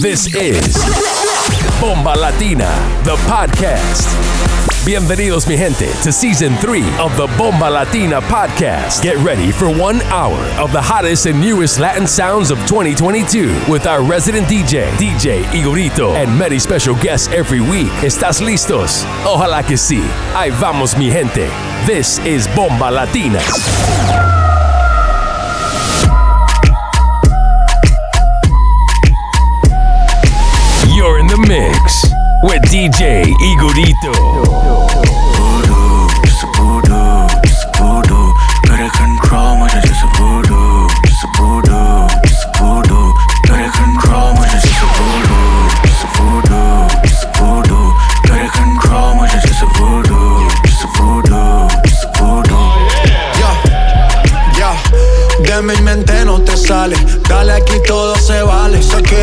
This is Bomba Latina, the podcast. Bienvenidos, mi gente, to season three of the Bomba Latina podcast. Get ready for one hour of the hottest and newest Latin sounds of 2022 with our resident DJ, DJ Igorito, and many special guests every week. ¿Estás listos? Ojalá que sí. Ahí vamos, mi gente. This is Bomba Latina. Mix with DJ Igorito.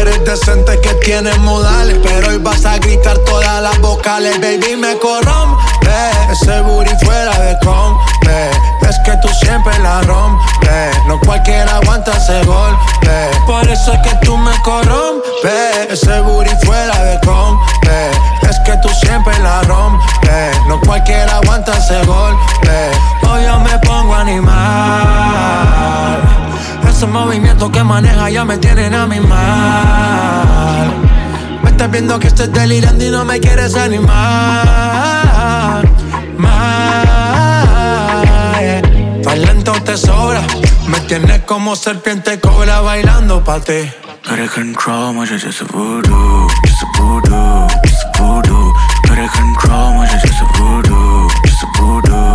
Eres decente, que tienes modales. Pero hoy vas a gritar todas las vocales. Baby, me corrompe. Ese booty fuera de compe. Es que tú siempre la rompes. No cualquiera aguanta ese golpe. Por eso es que tú me corrompes. Ese booty fuera de compe. Es que tú siempre la rompes. No cualquiera aguanta ese golpe. Hoy yo me pongo animal. Esos movimientos que maneja ya me tienen a mi mal. Me estás viendo que estoy delirando y no me quieres animar. Más. Talento te sobra. Me tienes como serpiente cobra bailando pa' ti. Better control, dit is een voodoo, just a voodoo, just a voodoo. Better control, dit is een voodoo, just a voodoo,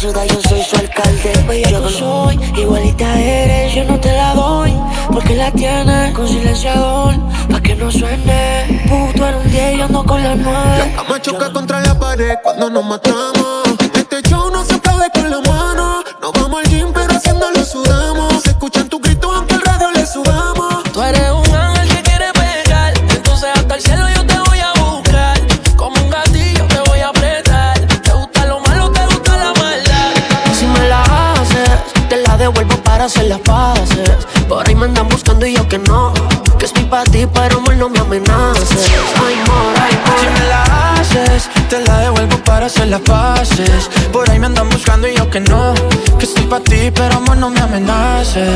yo soy su alcalde. Yo no soy, igualita eres, yo no te la doy. Porque la tienes con silenciador, pa' que no suene. Tú eres un 10 y yo ando con la 9. La cama choca contra la pared cuando nos matamos. Hacer las paces. Por ahí me andan buscando y yo que no. Que estoy pa' ti, pero amor, no me amenaces.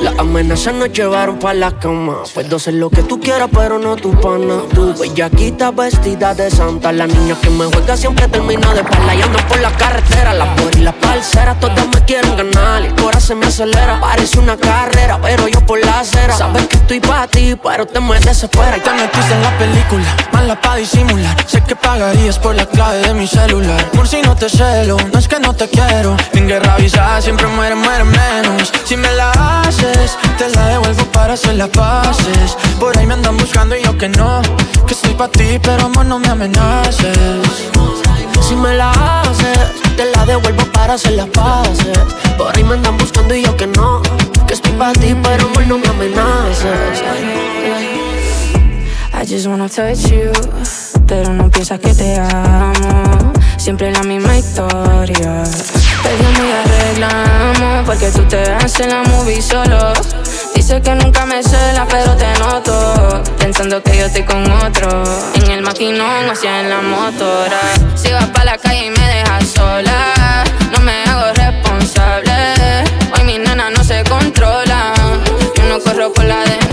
Las amenazas nos llevaron pa' la cama. Puedo hacer lo que tú quieras, pero no tu pana. Tu bellaquita vestida de santa. La niña que me juega siempre termina de espalda. Y ando por la carretera, las por y las parceras. Todas me quieren ganar. El corazón se me acelera. Parece una carrera, pero yo por la acera. Sabes que estoy pa' ti, pero te me desespera. Te metiste en la película, mala pa' disimular. Sé que pagarías por la clave de mi celular. Por si no te celo, no es que no te quiero. En guerra avisada siempre muere, muere menos. Si me la haces, te la devuelvo para hacer las paces. Por ahí me andan buscando y yo que no. Que estoy pa' ti, pero amor, no me amenaces. Si me la haces, te la devuelvo para hacer las paces. Por ahí me andan buscando y yo que no. Que estoy pa' ti, pero amor, no me amenaces. I just wanna touch you Pero no piensas que te amo. Siempre la misma historia. Perdemos y arreglamos Porque tú te vas en la movie solo. Dice que nunca me cela pero te noto. Pensando que yo estoy con otro. En el maquinón hacia en la motora Si vas pa' la calle y me dejas sola No me hago responsable. Hoy mis nenas no se controlan Yo no corro por la de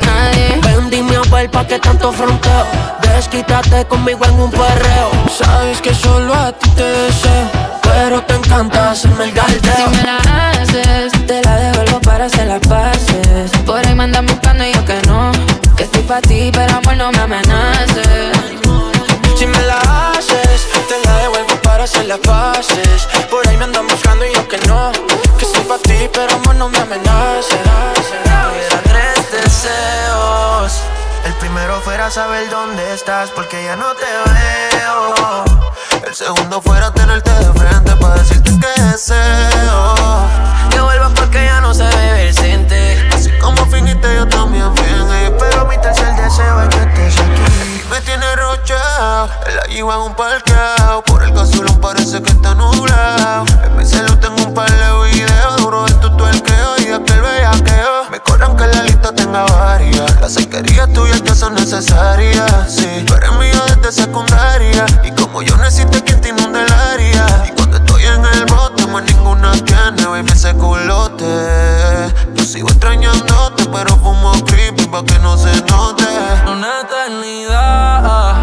tanto fronteo. Desquítate conmigo en un perreo. Sabes que solo a ti te deseo, pero te encanta hacerme el galdeo. Si me la haces, te la devuelvo para hacer las paces. Por ahí me andan buscando y yo que no. Que estoy pa' ti, pero amor no me amenaces. Si me la haces, te la devuelvo para hacer las paces. Por ahí me andan buscando y yo que no. Que estoy pa' ti, pero amor no me amenaces. Tuviera tres deseos. El primero fuera saber dónde estás, porque ya no te veo. El segundo fuera tenerte de frente para decirte que deseo. Que vuelvas porque ya no sé vivir sin ti. Como finiste, yo también fingí. Pero mi tercer deseo es que estés aquí. Me tiene rocheado, en la lleva en un parqueo. Por el gasolón parece que está nublado. En mi celular tengo un par de videos. Duro el tuto el queo y aquel bellaqueo. Me corran que la lista tenga varias. Las cerquerías tuyas ya son necesarias. Sí, tú eres mía desde secundaria. Y como yo necesito quien te inunde el área. Y cuando estoy en el bote, más ninguna tiene, baby, ese culote. Yo sigo extrañándote, pero fumo creepy pa' que no se note. Una eternidad.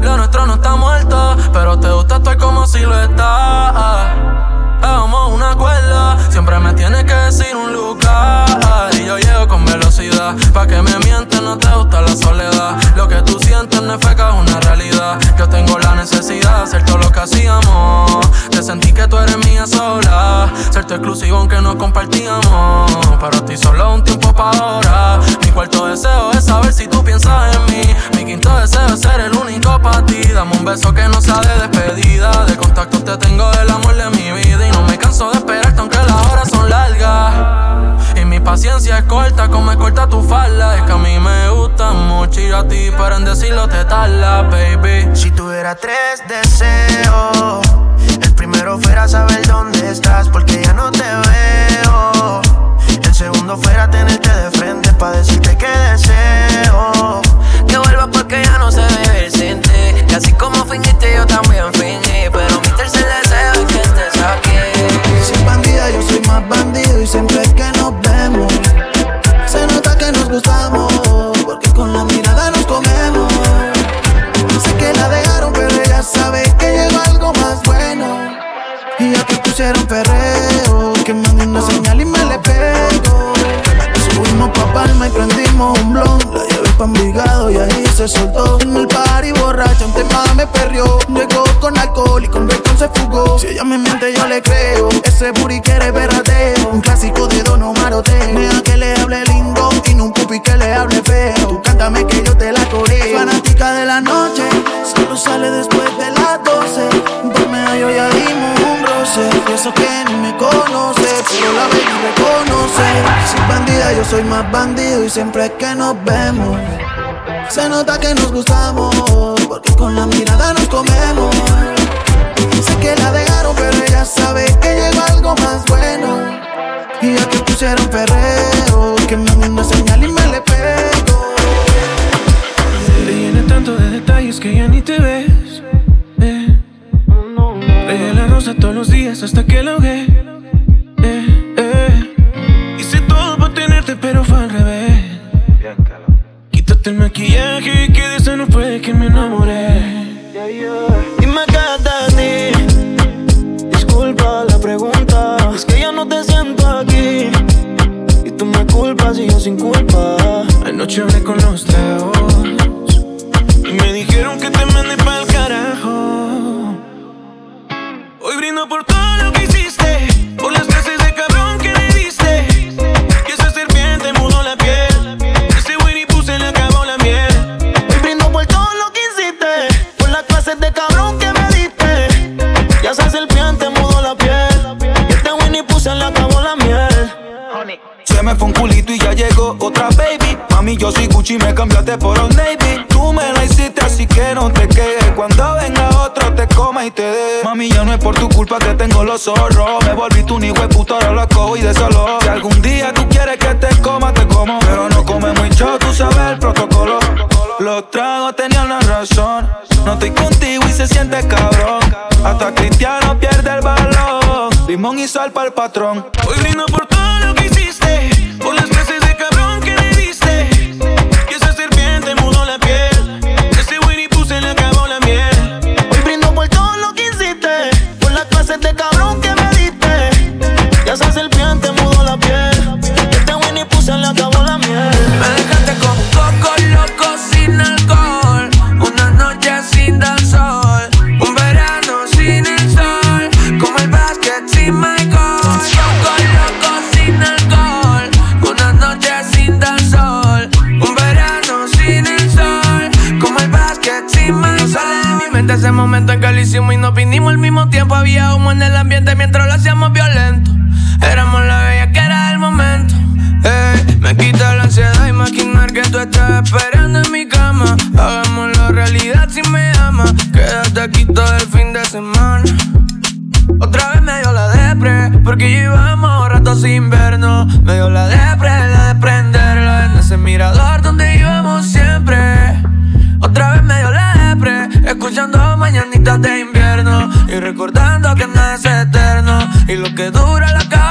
Lo nuestro no está muerto, pero te gusta estar como si lo está. Hagamos una cuerda, siempre me tienes que decir un lugar. Y yo llego con velocidad, pa' que me mientes, no te gusta la soledad. Lo que tú sientes no es feca, es una realidad. Yo tengo la necesidad de hacer todo lo que hacíamos. Te sentí que tú eres mía sola. Ser tu exclusivo aunque no compartíamos. Pero estoy solo un tiempo para ahora. Mi cuarto deseo es saber si tú piensas en mí. Mi quinto deseo es ser el único para ti. Dame un beso que no sea de despedida. De contacto te tengo el amor de mi vida. Y no me canso de esperarte aunque las horas son largas. Mi paciencia es corta como es corta tu falda. Es que a mí me gusta mucho y a ti, pero en decirlo te tarda, baby. Si tuviera tres deseos, el primero fuera saber dónde estás, porque ya no te veo. El segundo fuera tenerte de frente para decirte que deseo. Que vuelvas porque ya no sé vivir sin ti. Y así como fingiste, yo también fingí. Pero mi tercer deseo es que estés aquí. Bandida, yo soy más bandido y siempre que nos vemos, se nota que nos gustamos, porque con la mirada nos comemos. Sé que la dejaron, pero ella sabe que llegó algo más bueno. Y ya que pusieron perreo, que mande una señal y me le pego. Subimos pa' Palma y prendimos un blon. Pa' Envigado y ahí se soltó. En el party borracho, un tema me perrió. Llegó con alcohol y con bacon se fugó. Si ella me miente, yo le creo. Ese booty quiere verrateo. Un clásico de Don Omar. Deja que le hable lindo y no un pupi que le hable feo. Tú cántame que yo te la coreo. Fanática de la noche, solo sale después de las 12. Por medio ya dimos un roce. Y eso que ni me conoce, pero la baby reconoce. Sin bandida, yo soy más bandido y siempre que nos vemos. Se nota que nos gustamos, porque con la mirada nos comemos. Sé que la dejaron, pero ella sabe tiempo había humo en el ambiente mientras lo hacíamos violento. Éramos la bella que era el momento. me quita la ansiedad imaginar que tú estás esperando en mi cama. Hagámoslo realidad si me amas. Quédate aquí todo el fin de semana. Otra vez me dio la depre, porque llevamos rato sin vernos. Me dio la depre, la de prenderla en ese mirador donde íbamos siempre. Escuchando mañanitas de invierno y recordando que nada es eterno y lo que dura la acaba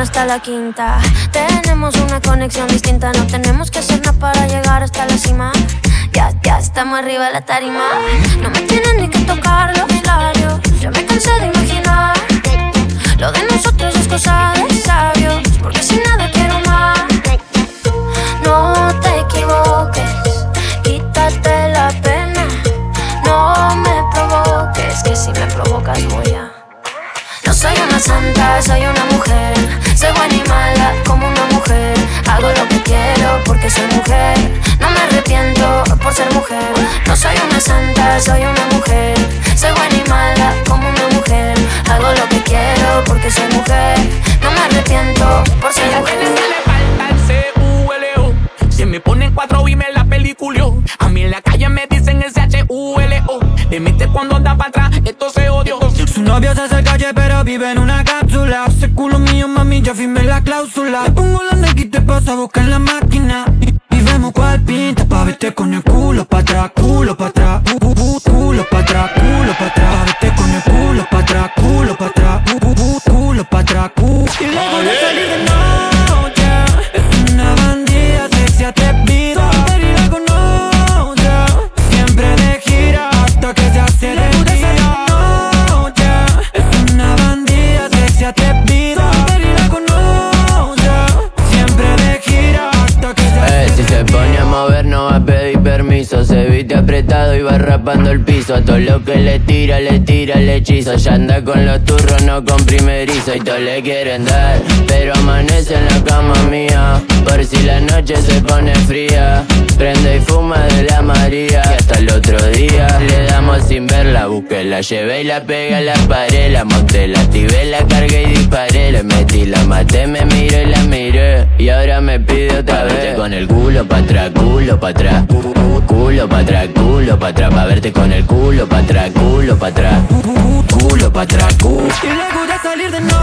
hasta la quinta. Tenemos una conexión distinta. No tenemos que hacer nada para llegar hasta la cima. Ya, ya estamos arriba de la tarima. No me tienen ni que tocar los labios. Ya me cansé de imaginar. Lo de nosotros es cosa de sabios. Porque sin nada quiero más. No te equivoques. Quítate la pena. No me provoques. Que si me provocas voy a. No soy una santa, soy una mujer. Soy buena y mala como una mujer. Hago lo que quiero porque soy mujer. No me arrepiento por ser mujer. No soy una santa, soy una mujer. Soy buena y mala como una mujer. Hago lo que quiero porque soy mujer. No me arrepiento por ser mujer. Se me ponen cuatro y me la peliculio. A mí en la calle me dicen el C-H-U-L-O. Le mete cuando anda para atrás, esto se odio. Su novio se hace calle pero vive en una cápsula Ese culo mío mami ya firmé la cláusula Le pongo la Nike y te paso a buscar en la máquina y, y vemos cuál pinta Pa' verte con el culo pa' atrás, culo pa' atrás uh, uh, uh, Culo pa' atrás, culo pa' atrás Pa' verte con el culo pa' atrás, culo pa' atrás uh, uh, uh, Culo pa' atrás, culo permiso Se viste apretado y va rapando el piso. A todo lo que le tira, le tira el hechizo. Ya anda con los turros, no con primerizo. Y todos le quieren dar, pero amanece en la cama mía. Por si la noche se pone fría. Prende y fuma de la María. Y hasta el otro día le damos sin verla. Busqué, la llevé y la pegué a la pared. La monté, la activé, la cargué y disparé. Le metí, la maté, me miré y la miré. Y ahora me pide otra vez. Con el culo pa' atrás, culo pa' atrás Culo pa' atrás, culo pa' atrás Pa' verte con el culo pa' atrás, culo pa' atrás. Culo pa' atrás, culo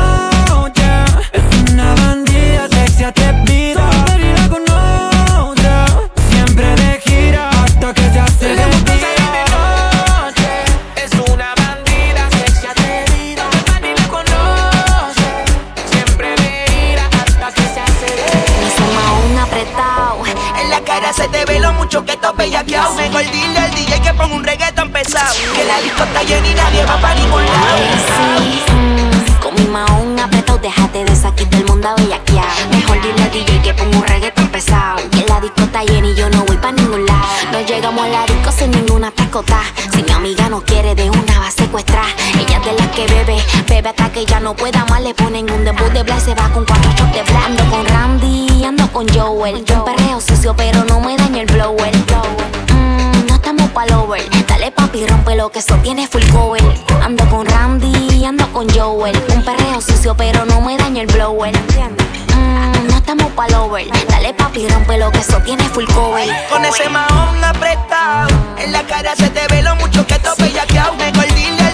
Ella es de las que bebe, bebe hasta que ya no pueda más. Le ponen un debut de black, va con cuatro shots de black. Ando con Randy, ando con Joel. Un perreo sucio, pero no me daña el blower. Mmm, no estamos pa' over. Dale papi, rompe lo que eso tiene full cover. Ando con Randy, ando con Joel. Un perreo sucio, pero no me daña el blower. Mmm, no estamos pa' over. Dale papi, rompe lo que eso tiene full cover. Con ese mahón apretado, en la cara se te ve lo mucho que tope bellaqueado. Mejor dile al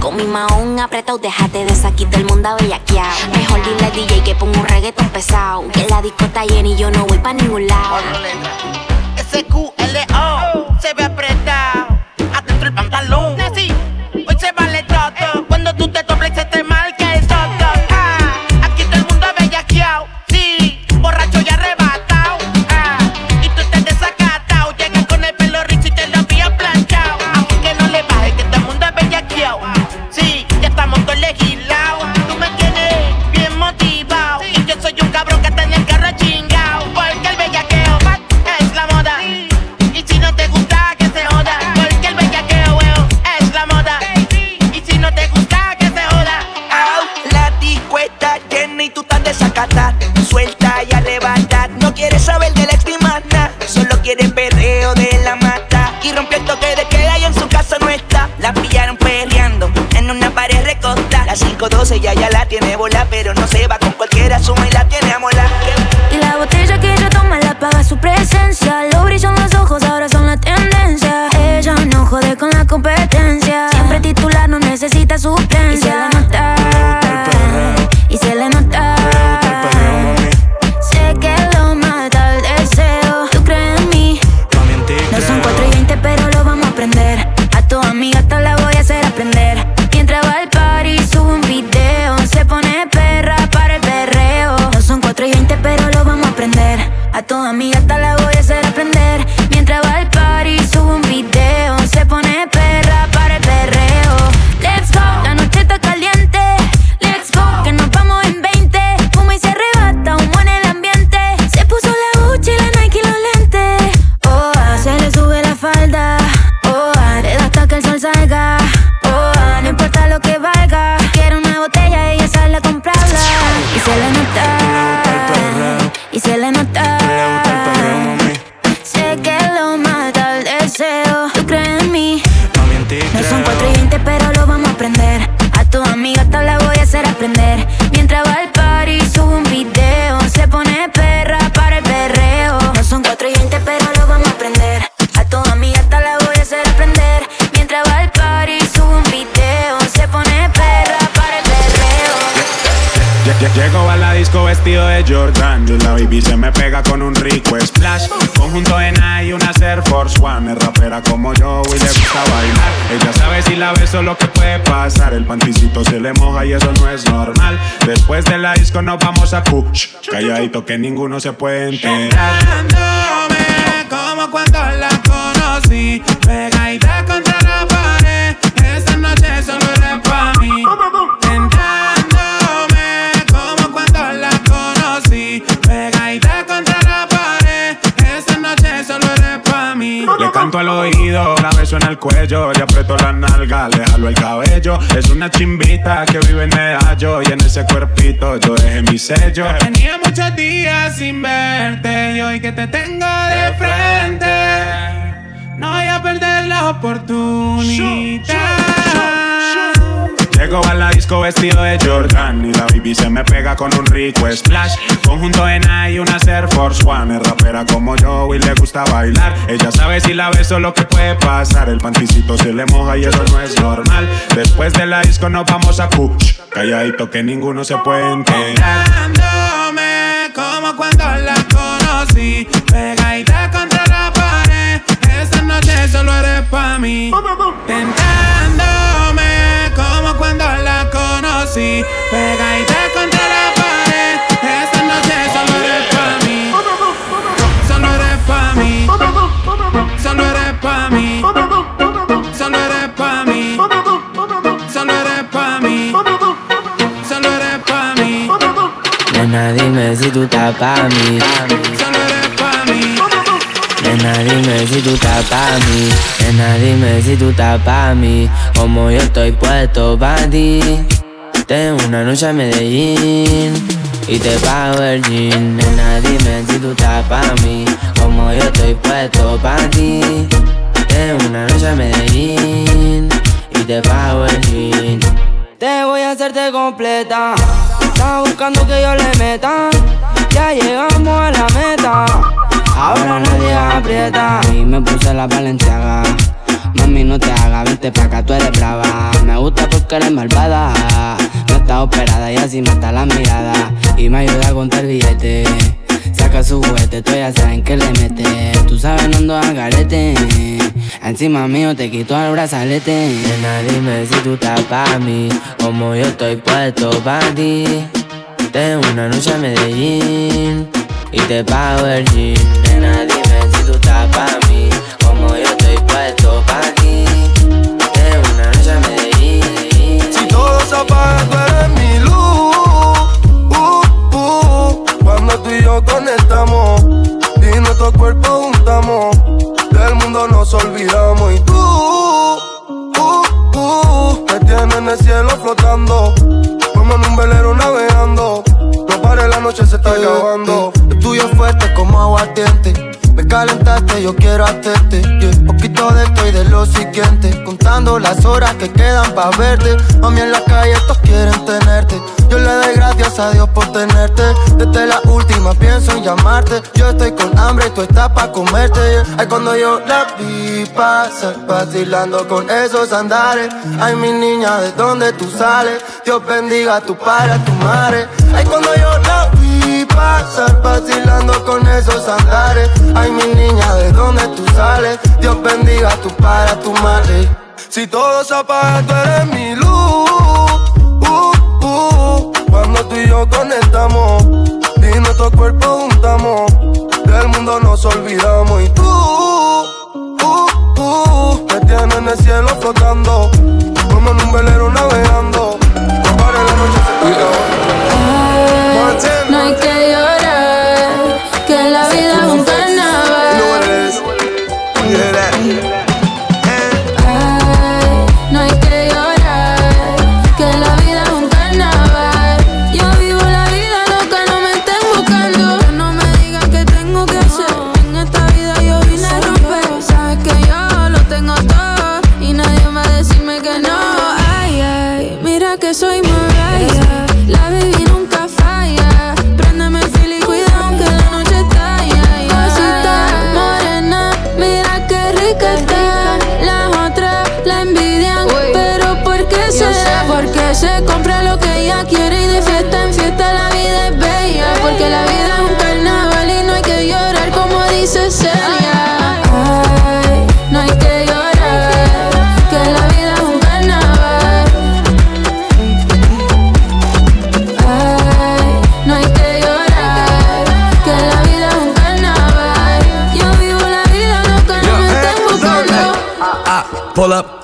con mi maón apretado, déjate de saquito el mundo bellaqueado. Mejor dile al DJ que ponga un reggaeton pesado. Que la disco está llena y yo no voy pa' ningún lado. S-Q-L-O, se ve apretado. 512 ya ya la tiene bola, pero no se va disco nos vamos a push Calladito que ninguno se puede enterar. Como cuando la conocí Pegadita la beso en el cuello, le aprieto la nalga, le jalo el cabello. Es una chimbita que vive en medallo y en ese cuerpito yo dejé mi sello. Tenía muchos días sin verte y hoy que te tengo de frente No voy a perder la oportunidad Llego a la disco vestido de Jordan y la baby se me pega con un rico splash. Conjunto en y una Air Force One. Es rapera como yo y le gusta bailar. Ella sabe si la beso lo que puede pasar. El panticito se le moja y eso no es normal. Después de la disco nos vamos a push. Calladito que ninguno se puede enterar. Como cuando la conocí Pegadita contra la pared Esta noche solo eres pa' mí Tentándome conocí Pegadita contra la pared Esta noche solo eres pa' mí Solo eres pa' mí Solo eres pa' mí Solo eres pa' mí Solo eres pa' mí Solo eres pa' mí Nena, dime si tú estás pa' mí. Solo eres pa' mí Nena, dime si tú estás pa' mí. Nena, dime si tú estás pa' mí. Como yo estoy puesto pa' ti. Tengo una noche a Medellín y te pago el jean. Nena, dime si tú estás pa' mí. Como yo estoy puesto pa' ti. Tengo una noche a Medellín y te pago el jean. Te voy a hacerte completa. Estás buscando que yo le meta. Ya llegamos a la meta. Ahora nadie aprieta. Y me puse la valenciaga. Mami, no te hagas, vente pa' acá, tú eres brava. Me gusta porque eres malvada. Operada y así mata la mirada. Y me ayuda a contar billetes. Saca su juguete, tú ya saben que le mete. Tú sabes, no ando a garete. Encima mío te quito el brazalete. Nena, dime si tú estás pa' mí. Como yo estoy puesto pa' ti. Tengo una noche a Medellín y te pago el jean. Nena, dime si tú estás pa' mí. Como yo estoy puesto pa' ti. Se apaga, tú eres mi luz. Uh, uh, cuando tú y yo conectamos y nuestros cuerpos juntamos, del mundo nos olvidamos. Y tú, uh, uh, me tienes en el cielo flotando, como en un velero navegando. No pare, la noche se está acabando. El tuyo es fuerte como aguardiente. Me calentaste, yo quiero hacerte. yeah. Poquito de esto y de lo siguiente. Contando las horas que quedan pa' verte. Mami, en la calle todos quieren tenerte. Yo le doy gracias a Dios por tenerte. Desde la última pienso en llamarte. Yo estoy con hambre y tú estás pa' comerte. yeah. Cuando yo la vi pasar, vacilando con esos andares. Ay, mi niña, ¿de dónde tú sales? Dios bendiga a tu padre, a tu madre. Ay, cuando yo la vi pasar, vacilando con esos andares. Ay, mi niña, ¿de dónde tú sales? Dios bendiga a tu padre, a tu madre. Si todo se apaga, tú eres mi luz. Uh, uh, cuando tú y yo conectamos y nuestros cuerpos juntamos, del mundo nos olvidamos. Y tú, uh, uh, me tienes en el cielo flotando, como en un velero navegando. No pare, la noche se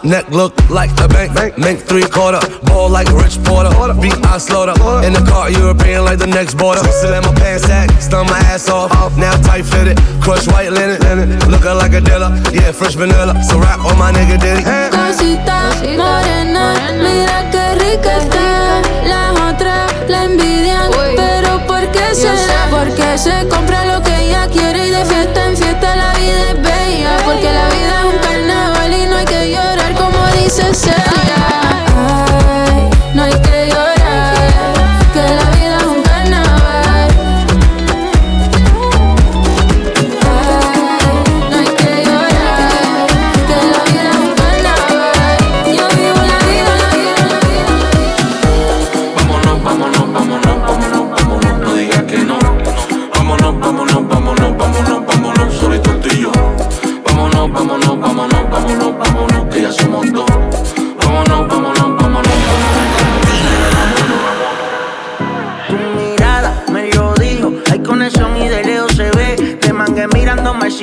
neck look like the bank. Mink three quarter, ball like Rich Porter. Beat I slaughter. In the car, European like the next border. Still in my pants sack, stun my ass off. Now tight fitted, crush white linen. Looking like a dealer, yeah, fresh vanilla. So rap on my nigga Diddy. Cosita morena, mira qué rica está. Las otras la envidian, pero ¿por qué será? Porque se compra lo que ella quiere y de fiesta en fiesta la vida es bella. Porque la vida es un dice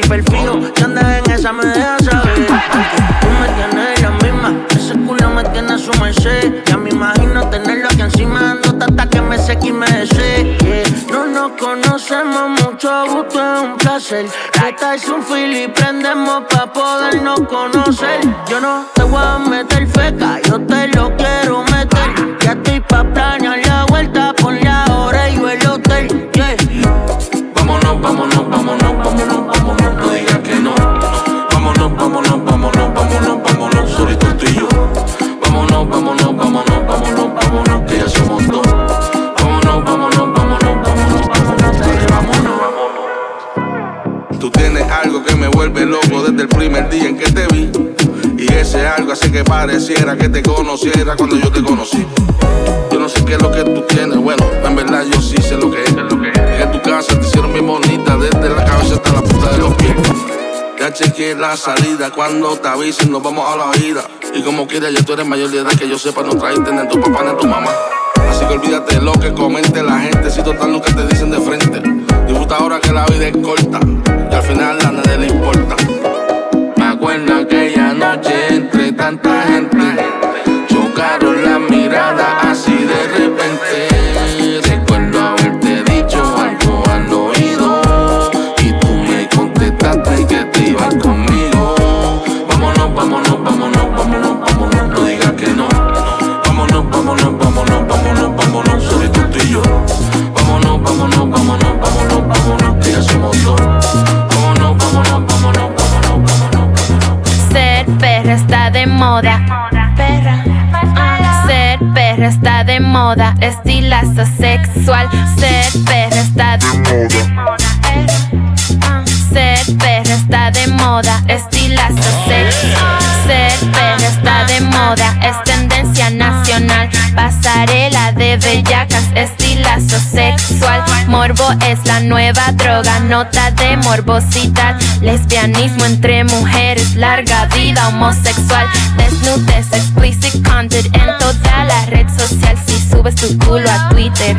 mirando mal si andas en esa me dejas. Tú me tienes la misma. Ese culo me tiene a su merced. Ya me imagino tenerlo aquí encima dándote hasta que me seque y me desee. No nos conocemos mucho, gusto es un placer. Esta es un fil y prendemos pa' podernos conocer. Yo no te voy a meter feca, yo te lo quiero meter. Ya estoy pa' planear desde el primer día en que te vi. Y ese algo hace que pareciera que te conociera cuando yo te conocí. Yo no sé qué es lo que tú tienes, bueno, en verdad yo sí sé lo que es. En tu casa te hicieron bien bonita, desde la cabeza hasta la punta de los pies. Ya chequeé la salida cuando te avisen, nos vamos a la vida. Y como quieras, ya tú eres mayor de edad, que yo sepa, no traes ni tu papá ni tu mamá. Así que olvídate de lo que comente la gente, si total que te dicen de frente. Disfruta ahora que la vida es corta, y al final a nadie le importa. Aquella noche entre tanta gente, moda. Estilazo sexual. Ser perra está de moda. Ser perra está de moda. Estilazo sexual. Ser perra está de moda. Es tendencia nacional. Pasarela de bellacas. Estilazo sexual. Morbo es la nueva droga. Nota de morbosidad. Lesbianismo entre mujeres. Larga vida homosexual. Desnudez, explicit content en toda la red social. Si subes tu culo a Twitter,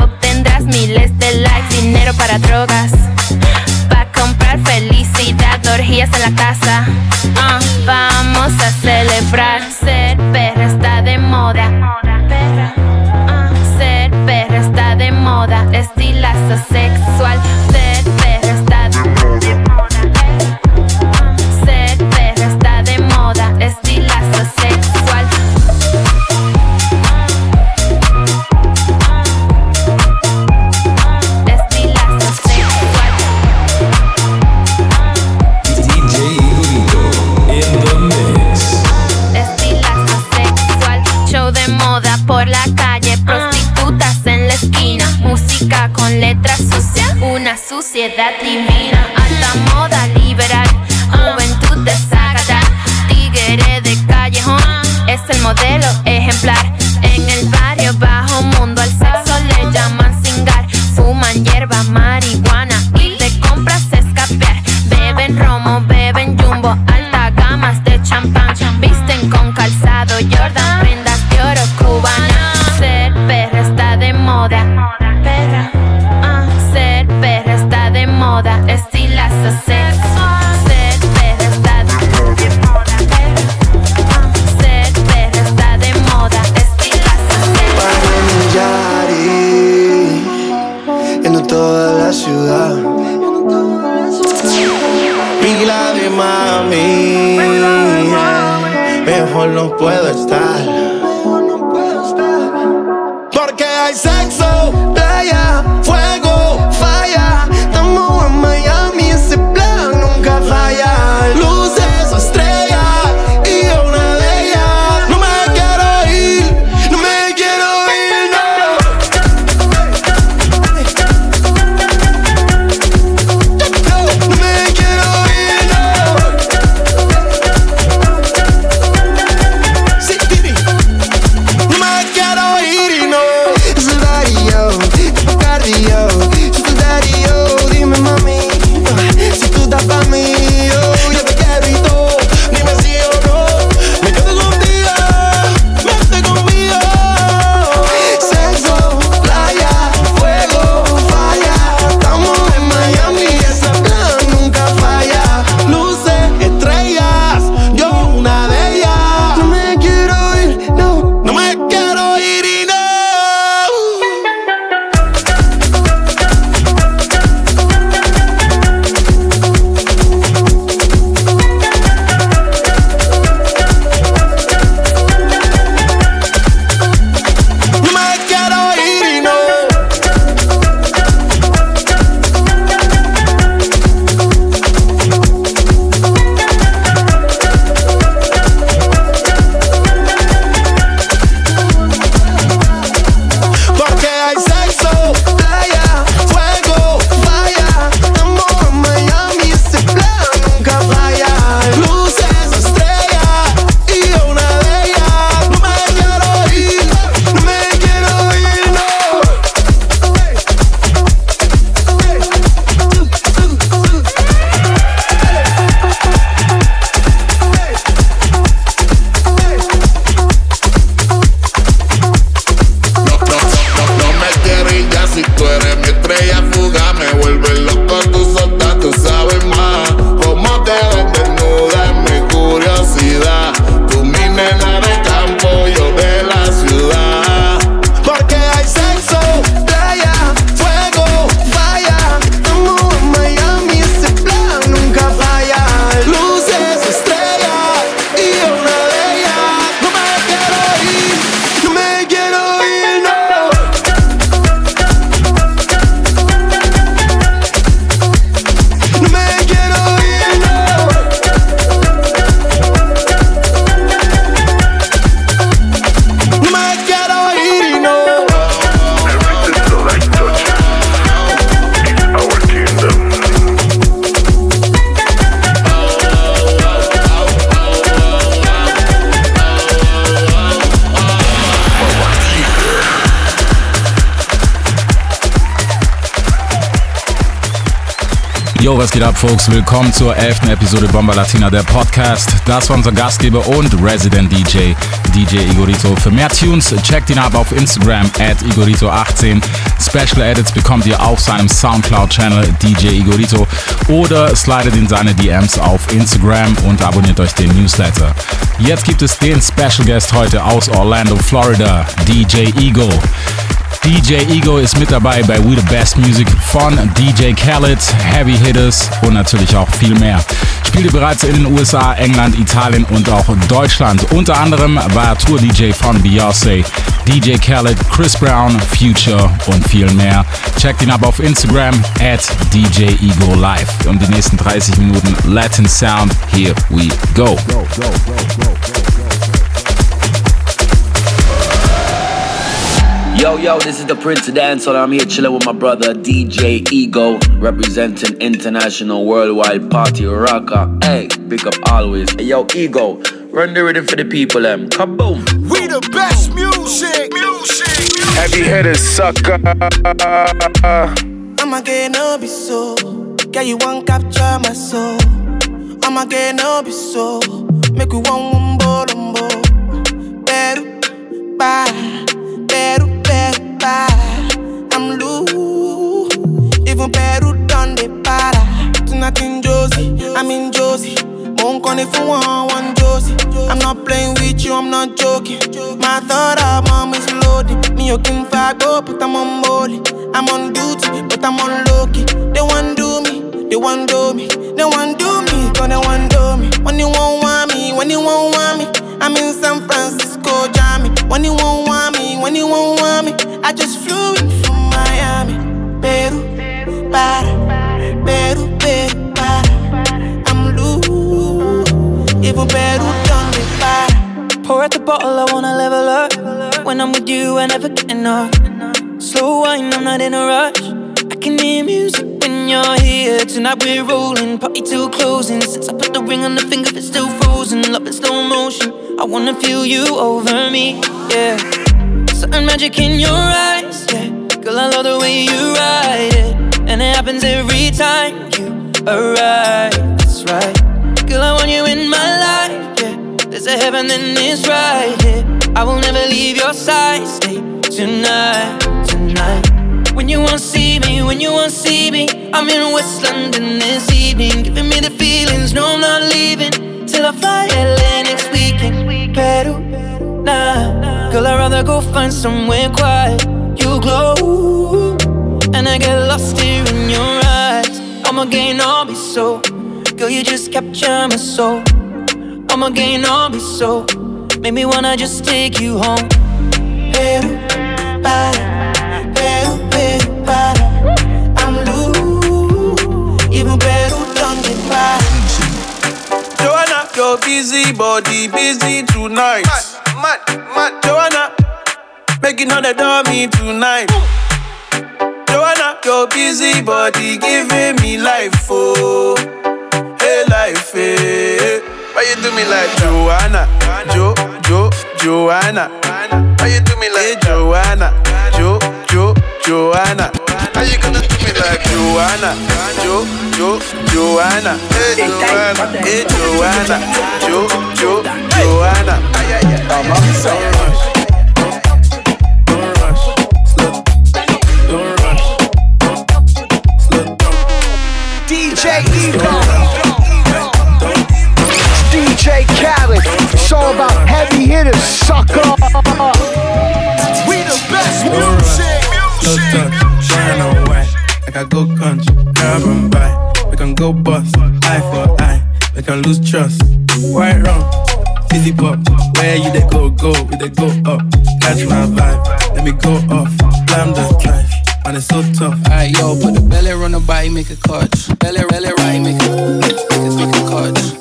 obtendrás miles de likes. Dinero para drogas. Pa' comprar felicidad, orgías en la casa. Ah, vamos a celebrar. Ser perra está de moda. Moda. Estilazo sexual. Suciedad divina, alta moda liberal, juventud desagradar, tigre de callejón, es el modelo Folks? Willkommen zur 11. Episode Bomba Latina, der Podcast. Das war unser Gastgeber und Resident DJ, DJ Igorito. Für mehr Tunes checkt ihn ab auf Instagram at Igorito18. Special Edits bekommt ihr auf seinem Soundcloud-Channel DJ Igorito oder slidet in seine DMs auf Instagram und abonniert euch den Newsletter. Jetzt gibt es den Special Guest heute aus Orlando, Florida, DJ Ego. DJ Ego ist mit dabei bei We the Best Music von DJ Khaled, Heavy Hitters und natürlich auch viel mehr. Spielte bereits in den USA, England, Italien und auch Deutschland. Unter anderem war Tour-DJ von Beyoncé, DJ Khaled, Chris Brown, Future und viel mehr. Checkt ihn ab auf Instagram at DJ Ego Live. Und die nächsten 30 Minuten Latin Sound, here we go. go, go, go Yo, yo, this is the Prince of Dance, and I'm here chilling with my brother DJ Ego, representing international worldwide party rocker. Hey, big up always. Hey, yo, Ego, run the rhythm for the people, them. Kaboom! We the best music, music, music. Heavy hitters, sucker. I'ma get no be so. Girl, you won't capture my soul. I'ma get no be so. Make you one Call if you want one Josie. I'm not playing with you, I'm not joking. My thought of mom is loaded. Me, you can go, but I'm on molly. I'm on duty, but I'm on low key. They want do me, they want do me, they want do me, cause they want do me. When you won't want me, when you won't want me, I'm in San Francisco, Jammy. When you won't want me, when you won't want me, I just flew in from Miami. Peru, para, Peru, Peru, even Peru done me para. Pour out the bottle, I wanna level up. When I'm with you, I never get enough. Slow wine, I'm not in a rush. I can hear music when you're here. Tonight we're rolling, party till closing. Since I put the ring on the finger, it's still frozen. Love in slow motion. I wanna feel you over me, yeah. Certain magic in your eyes, yeah. Girl, I love the way you ride it. And it happens every time you arrive, that's right. Girl, I want you in my life. There's a heaven, then it's right here. I will never leave your side, stay tonight, tonight. When you won't see me, when you won't see me, I'm in West London this evening, giving me the feelings. No, I'm not leaving till I fly LA next weekend. Peru, nah, girl, I'd rather go find somewhere quiet. You glow, and I get lost here in your eyes. I'ma gain all be so, girl, you just capture my soul. I'ma gain all be so, make me wanna just take you home. Peru, para, Peru, Peru, para. I'm loose, even Peru done the para. Joanna, your busy body busy tonight. Mad, mad, mad Joanna, making all the dummy tonight. Joanna, your busy body giving me life, oh, hey life, hey. Why you do me like Joanna, Jo, Jo, Joanna? Why you do me like hey, Joanna, Jo, Jo, Joanna? How you gonna do me like Joanna, Jo, Jo, Joanna? Hey Joanna, hey Joanna, Jo, Jo, Joanna. Ay, ay, ay. I'm outside. Go bust, eye for eye. We can lose trust. White rum, fizzy pop. Where you they go, go, we they go up. Catch my vibe, let me go off. Blam the drive, and it's so tough. Alright, yo, put the belly on the body, make a cut. Belly, belly, right, make a, make it, make a cut.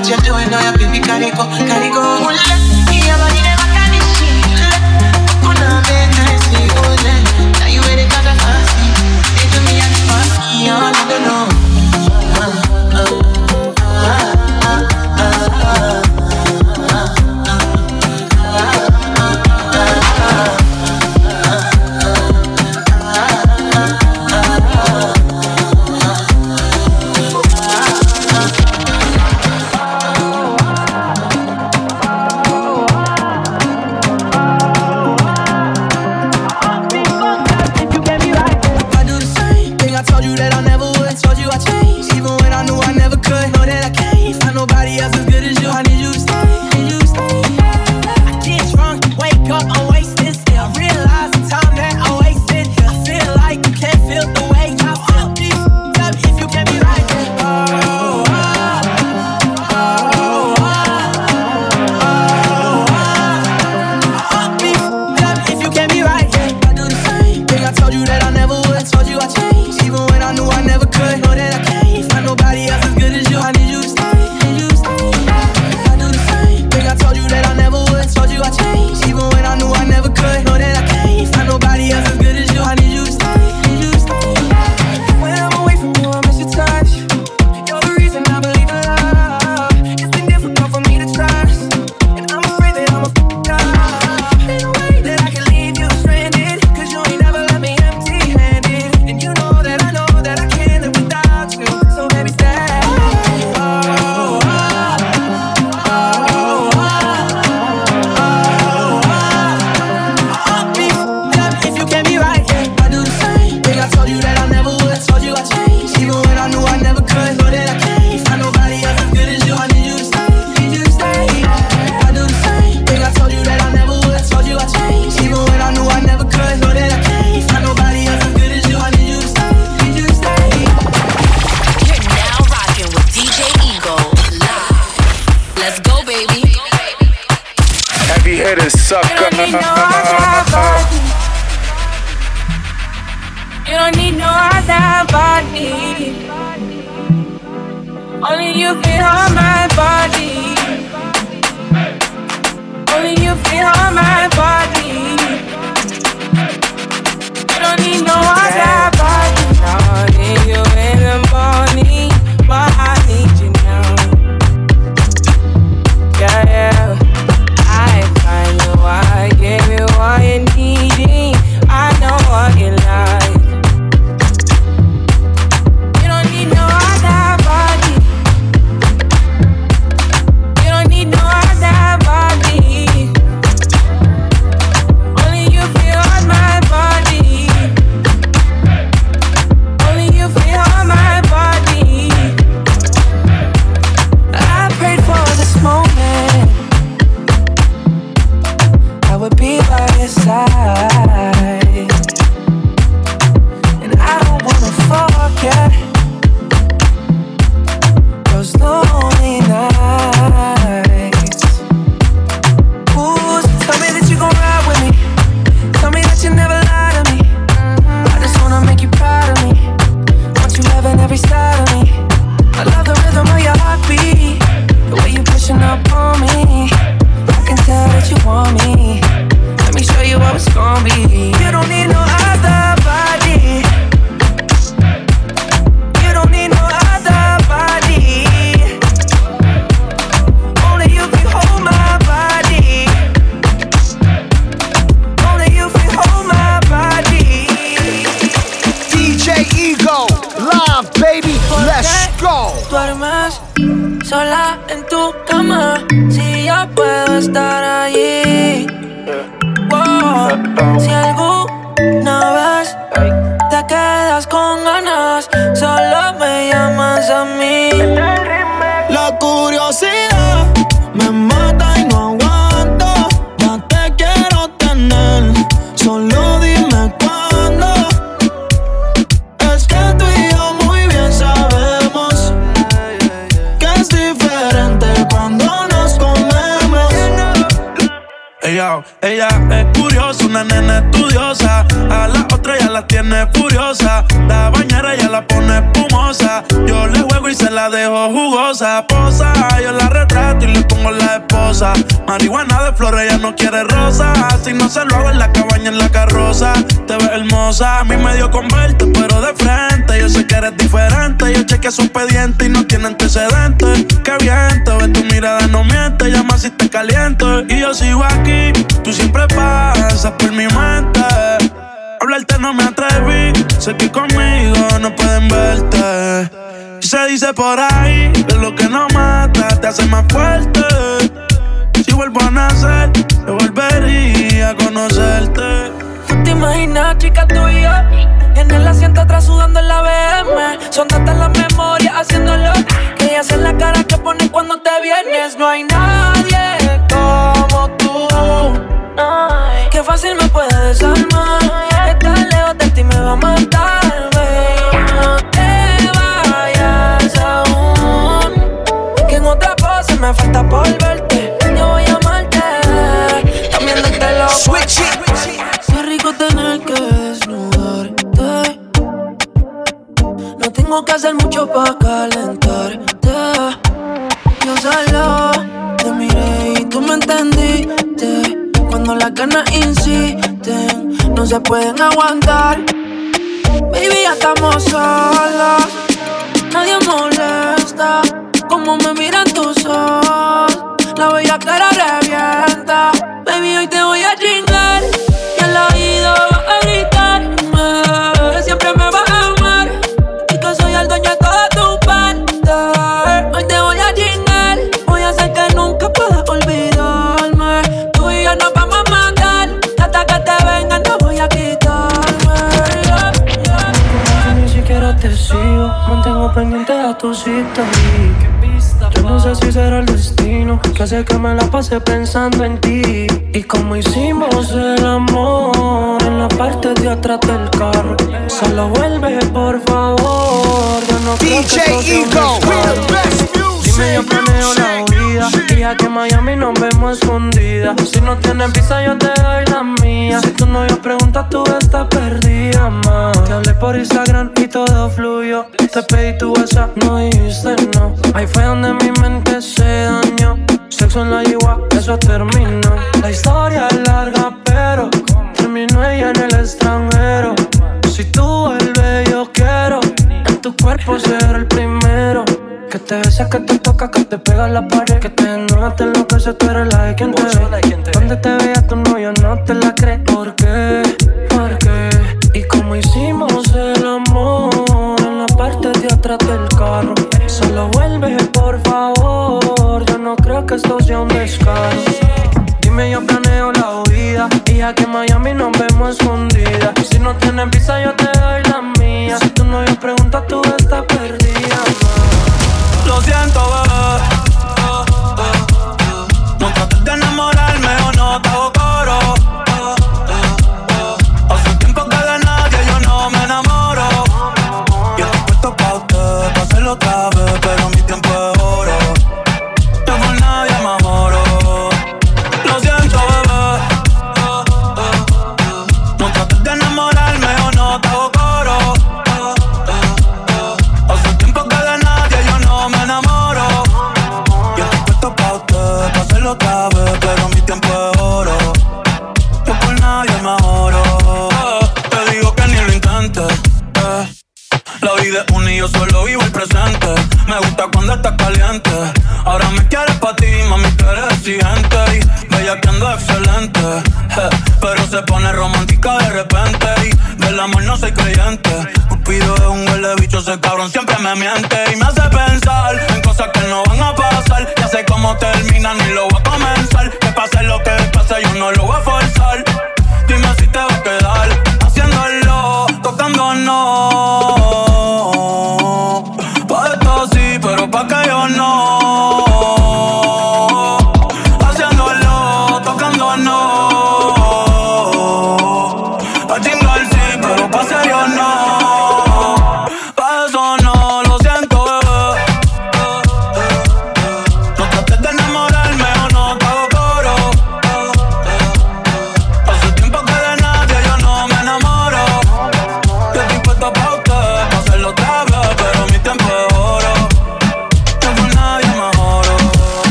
what you're doing, oh yeah, baby, carico, carico. you on my body. Only you feel on my body. cama si yo puedo estar allí? Wow. Si alguna vez te quedas con ganas, solo me llamas a mí. Ella es curiosa, una nena estudiosa. A la otra ya la tiene furiosa. La bañera ya la pone espumosa. Yo le juego y se la dejo jugosa. Posa, yo la retrato y le pongo la esposa. Marihuana de flores, ella no quiere rosa. Si no se lo hago en la cabaña, en la carroza. Te ves hermosa, a mí me dio con pero de frente Eres diferente. Yo chequeé su expediente y no tiene antecedentes. Qué viento, ve tu mirada, no miente. Llama si te caliento. Y yo sigo aquí, tú siempre pasas por mi mente. Hablarte no me atreví, sé que conmigo no pueden verte. Se dice por ahí que lo que no mata te hace más fuerte. Si vuelvo a nacer, yo volvería a conocerte. ¿Tú te imaginas, chica, y yo? En el asiento atrás sudando en la BM. Son tantas las memorias haciéndolo. Que ellas en la cara que pones cuando te vienes. No hay nadie como tú. Qué fácil me puede desarmar. Estar lejos de ti me va a matar, baby. No te vayas aún. Que en otra pose me falta por verte. Yo voy a amarte. También darte lo Switch Qué rico tener que Tengo que hacer mucho para calentarte. Yo solo te miré y tú me entendiste. Cuando las ganas insisten, no se pueden aguantar. Baby, ya estamos solos. Nadie molesta. Como me miran pendiente a tu cita. Yo no sé si será el destino que hace que me la pase pensando en ti. Y como hicimos el amor en la parte de atrás del carro. Solo vuelve, por favor. Yo no creo que un descaro. Dime, yo planeo la huida. Y aquí en Miami nos vemos escondidas. Si no tienes visa, yo te doy la mía. Si tu novio pregunta, tú estás perdida, ma. Te hablé por Instagram y todo fluyó. Te pedí tu WhatsApp, no dijiste no. Ahí fue donde mi mente se dañó. Sexo en la yigua, eso terminó. La historia es larga, pero terminó ella en el extranjero. Si tú vuelves, yo quiero en tu cuerpo ser el primero. Que te besa, que te toca, que te pega la pared. Que te desnuda, te enloquece, tú eres la de quien te ve. Donde te vea tu novio, no te la crees. ¿Por qué? ¿Por qué? Y como hicimos el amor en la parte de atrás del carro. Solo vuelve, por favor. Yo no creo que esto sea un descaro. Dime, yo planeo la huida. Y aquí en Miami nos vemos escondidas. Si no tienes visa, yo te doy la mía. Si tu novio pregunta, tú estás perdida. Lo siento, bebé.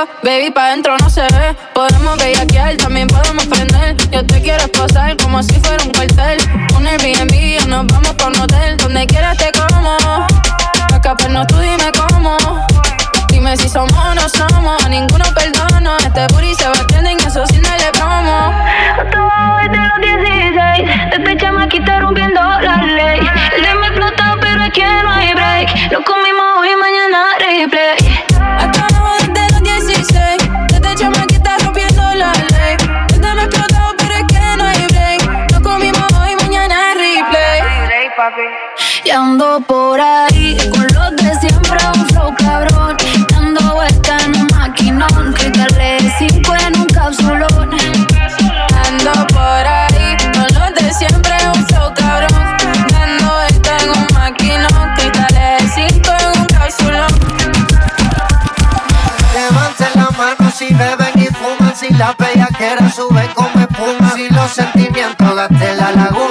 De 5 Baby, pa' dentro no se ve. Podemos bellaquear, también podemos prender. Yo te quiero esposar como si fuera un cuartel. Un Airbnb y nos vamos por un Donde quieras te como. Pa' escaparnos tú dime cómo. Dime si somos o no somos, a ninguno perdono. Este booty se va Ando por ahí con los de siempre un flow cabrón. Dando vuelta en un maquinón Cristales 5 en un capsulón. Ando por ahí con los de siempre un flow cabrón. Dando vuelta en un maquinón Cristales 5 en un capsulón. Levanten la mano si beben y fuman, si la bellaquera sube como espuma, si los sentimientos gasten la laguna.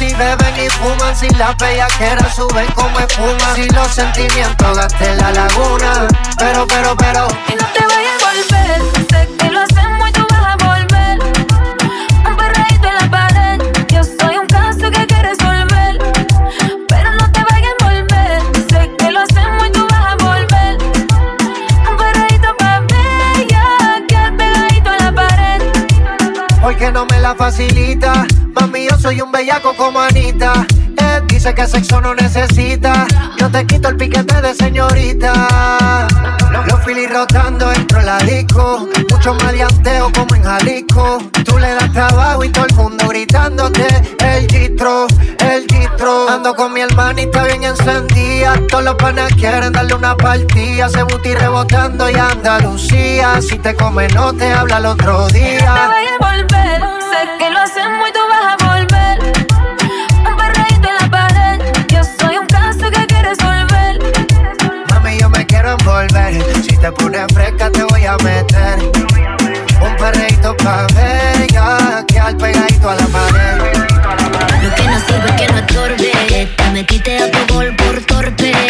Si beben y fuman, si la bellaquera sube como espuma, si los sentimientos gasten la laguna. Pero, pero, pero. Y no te vayas a volver Sé que lo hacemos y tú vas a volver Un perreíto en la pared Yo soy un caso que que resolver Pero no te vayas a volver Sé que lo hacemos y tú vas a volver Un perreíto pa' bella Que pegadito en la pared Porque no me la facilita. Soy un bellaco como Anita. Él dice que sexo no necesita. Yo te quito el piquete de señorita. Los, filis rotando dentro de la disco. Mucho maleanteo como en Jalisco. Tú le das trabajo y todo el mundo gritándote. El gistro, el gistro. Ando con mi hermanita bien encendida. Todos los panas quieren darle una partida. Se buti rebotando y Andalucía. Si te come, no te habla el otro día. Te pones fresca, te voy a meter. Un perreíto pa' bella, que al pegadito a la pared. Lo que no sirve que no estorbe. Te metiste a tu gol por torpe.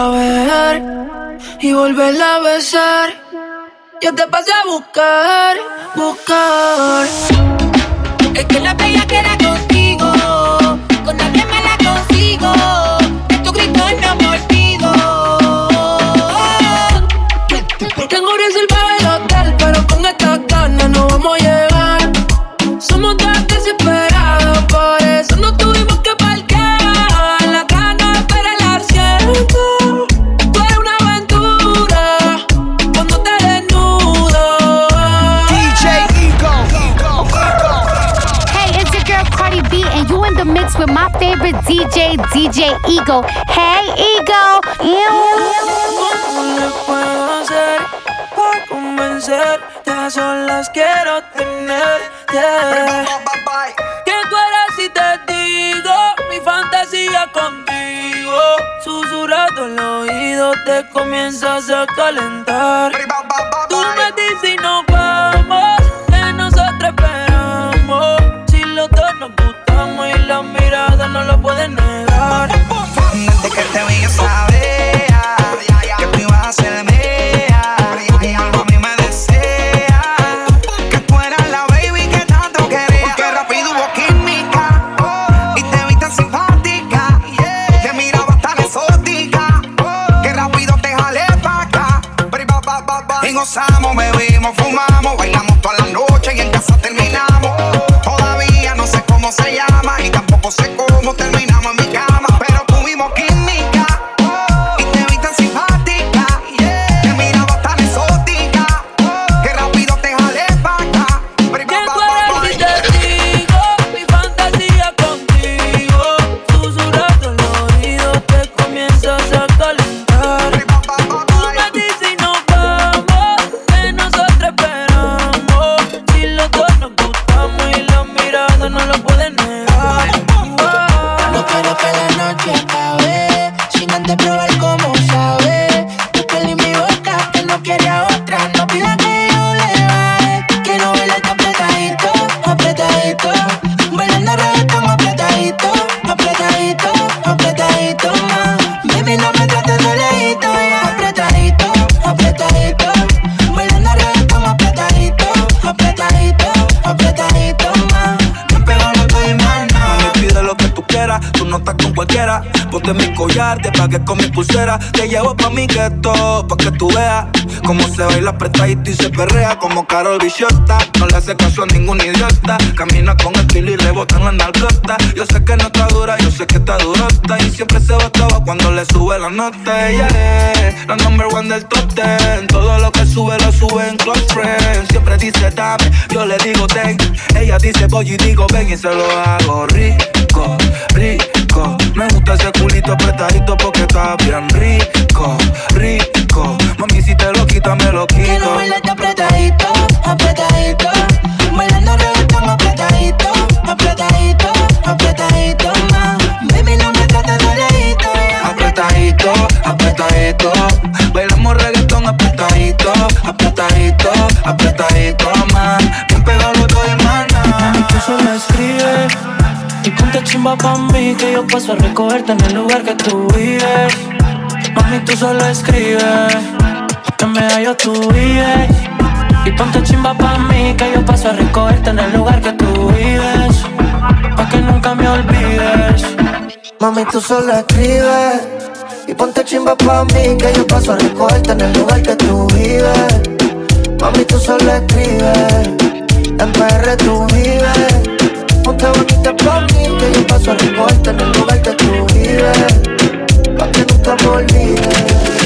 a ver y volverla a besar. Yo te pasé a buscar, buscar. Es que la bella queda contigo. Con nadie me la consigo. De tu grito no me olvido. Tengo reservado el hotel, pero con esta ganas no vamos a llegar. With my favorite DJ, DJ Ego. Hey, Ego. ¿Cómo le puedo quiero tenerte. Si te digo mi fantasía contigo. El oído te comienzas a calentar. Tú me dices vamos, mesmo fumar. No lo pueden pagué con mi pulsera. Te llevo pa' mi gueto, pa' que tú veas cómo se baila apretadito y se perrea como Carol Bichota. No le hace caso a ningún idiota. Camina con estilo y rebota en la nalgota. Yo sé que no está dura, yo sé que está durota. Y siempre se botaba cuando le sube la nota. Ella es la number one del top. Todo lo que sube lo sube en close friends. Siempre dice dame, yo le digo ten. Ella dice voy y digo ven y se lo hago rico, rico. Me gusta ese culito apretadito porque está bien rico, rico. Mami, si te lo quita, me lo Quiero quito. bailarte apretadito, apretadito. Bailando reggaetón apretadito, apretadito, apretadito más. Baby, no me trates de. Apretadito, apretadito. Bailamos reggaetón apretadito, apretadito, apretadito, man. Bien pegado los dos hermanas. Tú solo escribes y ponte chimba pa' mí que yo paso a recogerte en el lugar que tú vives. Mami, tú solo escribes que me hallo tú vives. Y ponte chimba pa' mí que yo paso a recogerte en el lugar que tú vives. Pa' que nunca me olvides. Mami, tú solo escribes y ponte chimba pa' mí que yo paso a recogerte en el lugar que tú vives. Mami, tú solo escribes, en PR tú vives. Ponte bonita pa' mí que yo paso a recogerte en el lugar que tú vives. Pa' que nunca me olvides.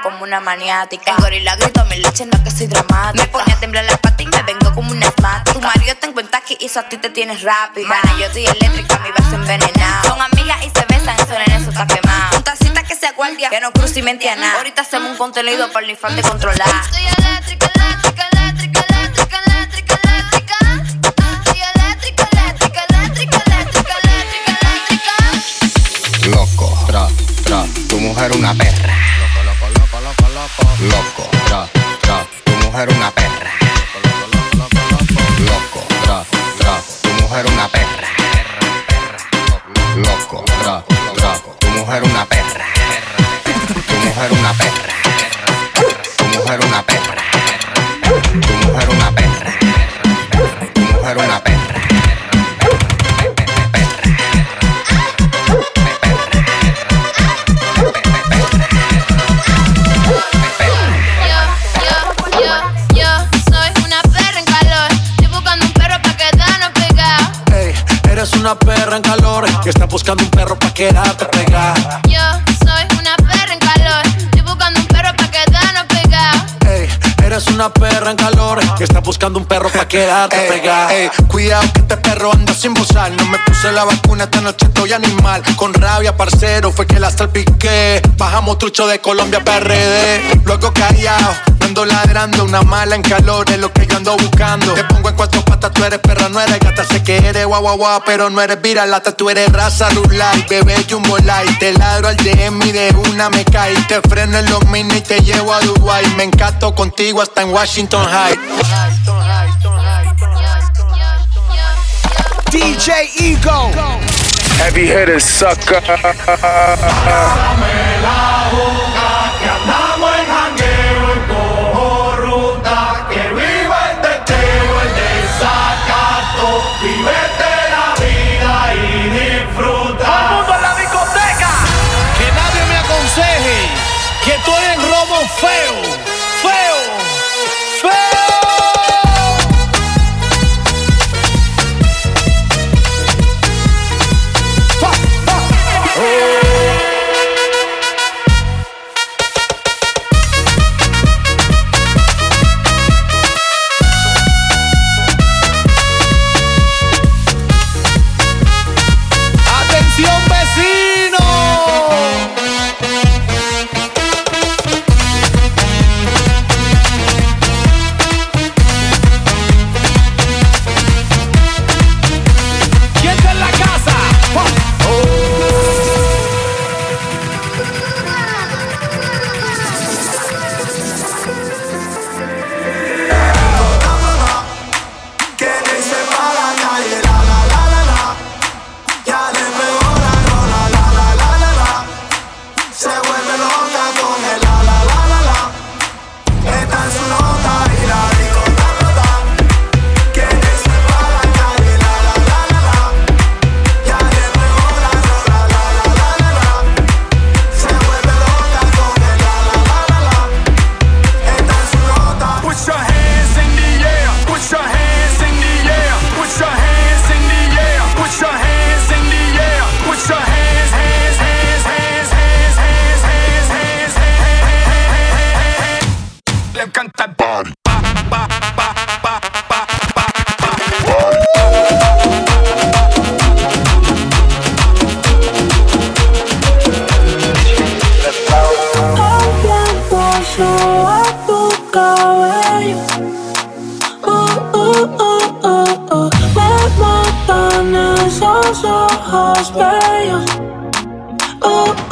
Como una maniática. En gorila grito mi leche, no que soy dramática. Me pone a temblar la pata y me vengo como una asmática. Tu marido te cuenta que hizo a ti te tienes rápida. Mana, yo estoy eléctrica, mi vaso envenenado. Son amigas y se besan, eso en eso está quemado. Un tacita que sea guardia, que no cruce y mente a nada. Ahorita hacemos un contenido para el infante controlar. Estoy eléctrica, eléctrica, eléctrica, eléctrica, eléctrica, eléctrica. Estoy eléctrica, eléctrica, eléctrica, eléctrica, eléctrica, eléctrica. Loco, tra, tra, tu mujer una perra. Loco, tra, tra, tu mujer una perra. Loco, tra, tra, tu mujer una perra. Loco, tra, tra, tu mujer una perra. Tu mujer una perra. Tu mujer una perra. Tu mujer una perra. Tu mujer una perra. agarran calor y estás buscando un perro pa' quedarte pegar. Yeah. Eres una perra en calor que está buscando un perro pa' quedarte pegada. Ey, cuidado que este perro anda sin bozar. No me puse la vacuna, esta noche estoy animal. Con rabia, parcero, fue que la salpiqué. Bajamos trucho de Colombia PRD. Luego callado, ando ladrando. Una mala en calor es lo que yo ando buscando. Te pongo en cuatro patas, tú eres perra, no eres gata. Sé que eres guau guau guau, pero no eres viralata. Tú eres raza rulay, bebé jumbo light. Te ladro al DM y de una me cae. Te freno en los mini y te llevo a Dubai. Me encanto contigo hasta en Washington High. DJ Ego. Heavy hitter, sucker. horse by you. oh.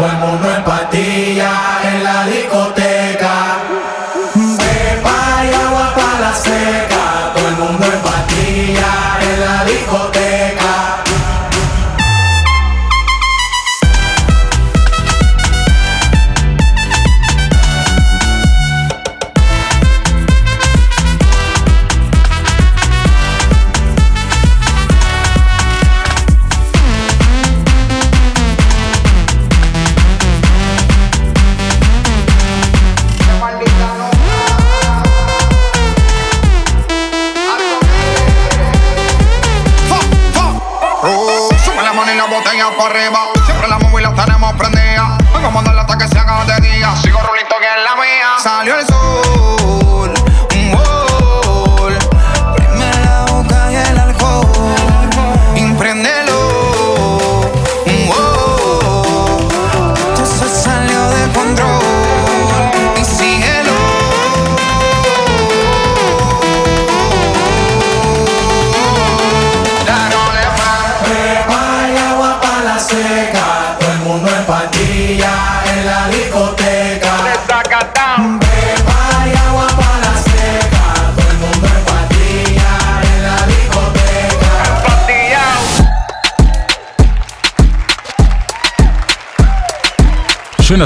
todo el mundo empatía.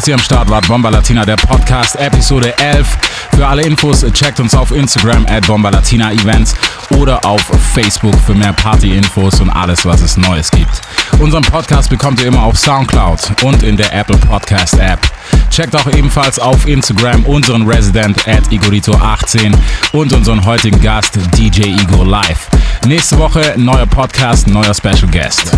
dass ihr am Start wart. Bomba Latina, der Podcast, Episode 11. Für alle Infos checkt uns auf Instagram at Bomba Latina Events oder auf Facebook für mehr Party-Infos und alles, was es Neues gibt. Unseren Podcast bekommt ihr immer auf Soundcloud und in der Apple Podcast App. Checkt auch ebenfalls auf Instagram unseren Resident at Igorito18 und unseren heutigen Gast DJ Igor Live. Nächste Woche neuer Podcast, neuer Special Guest.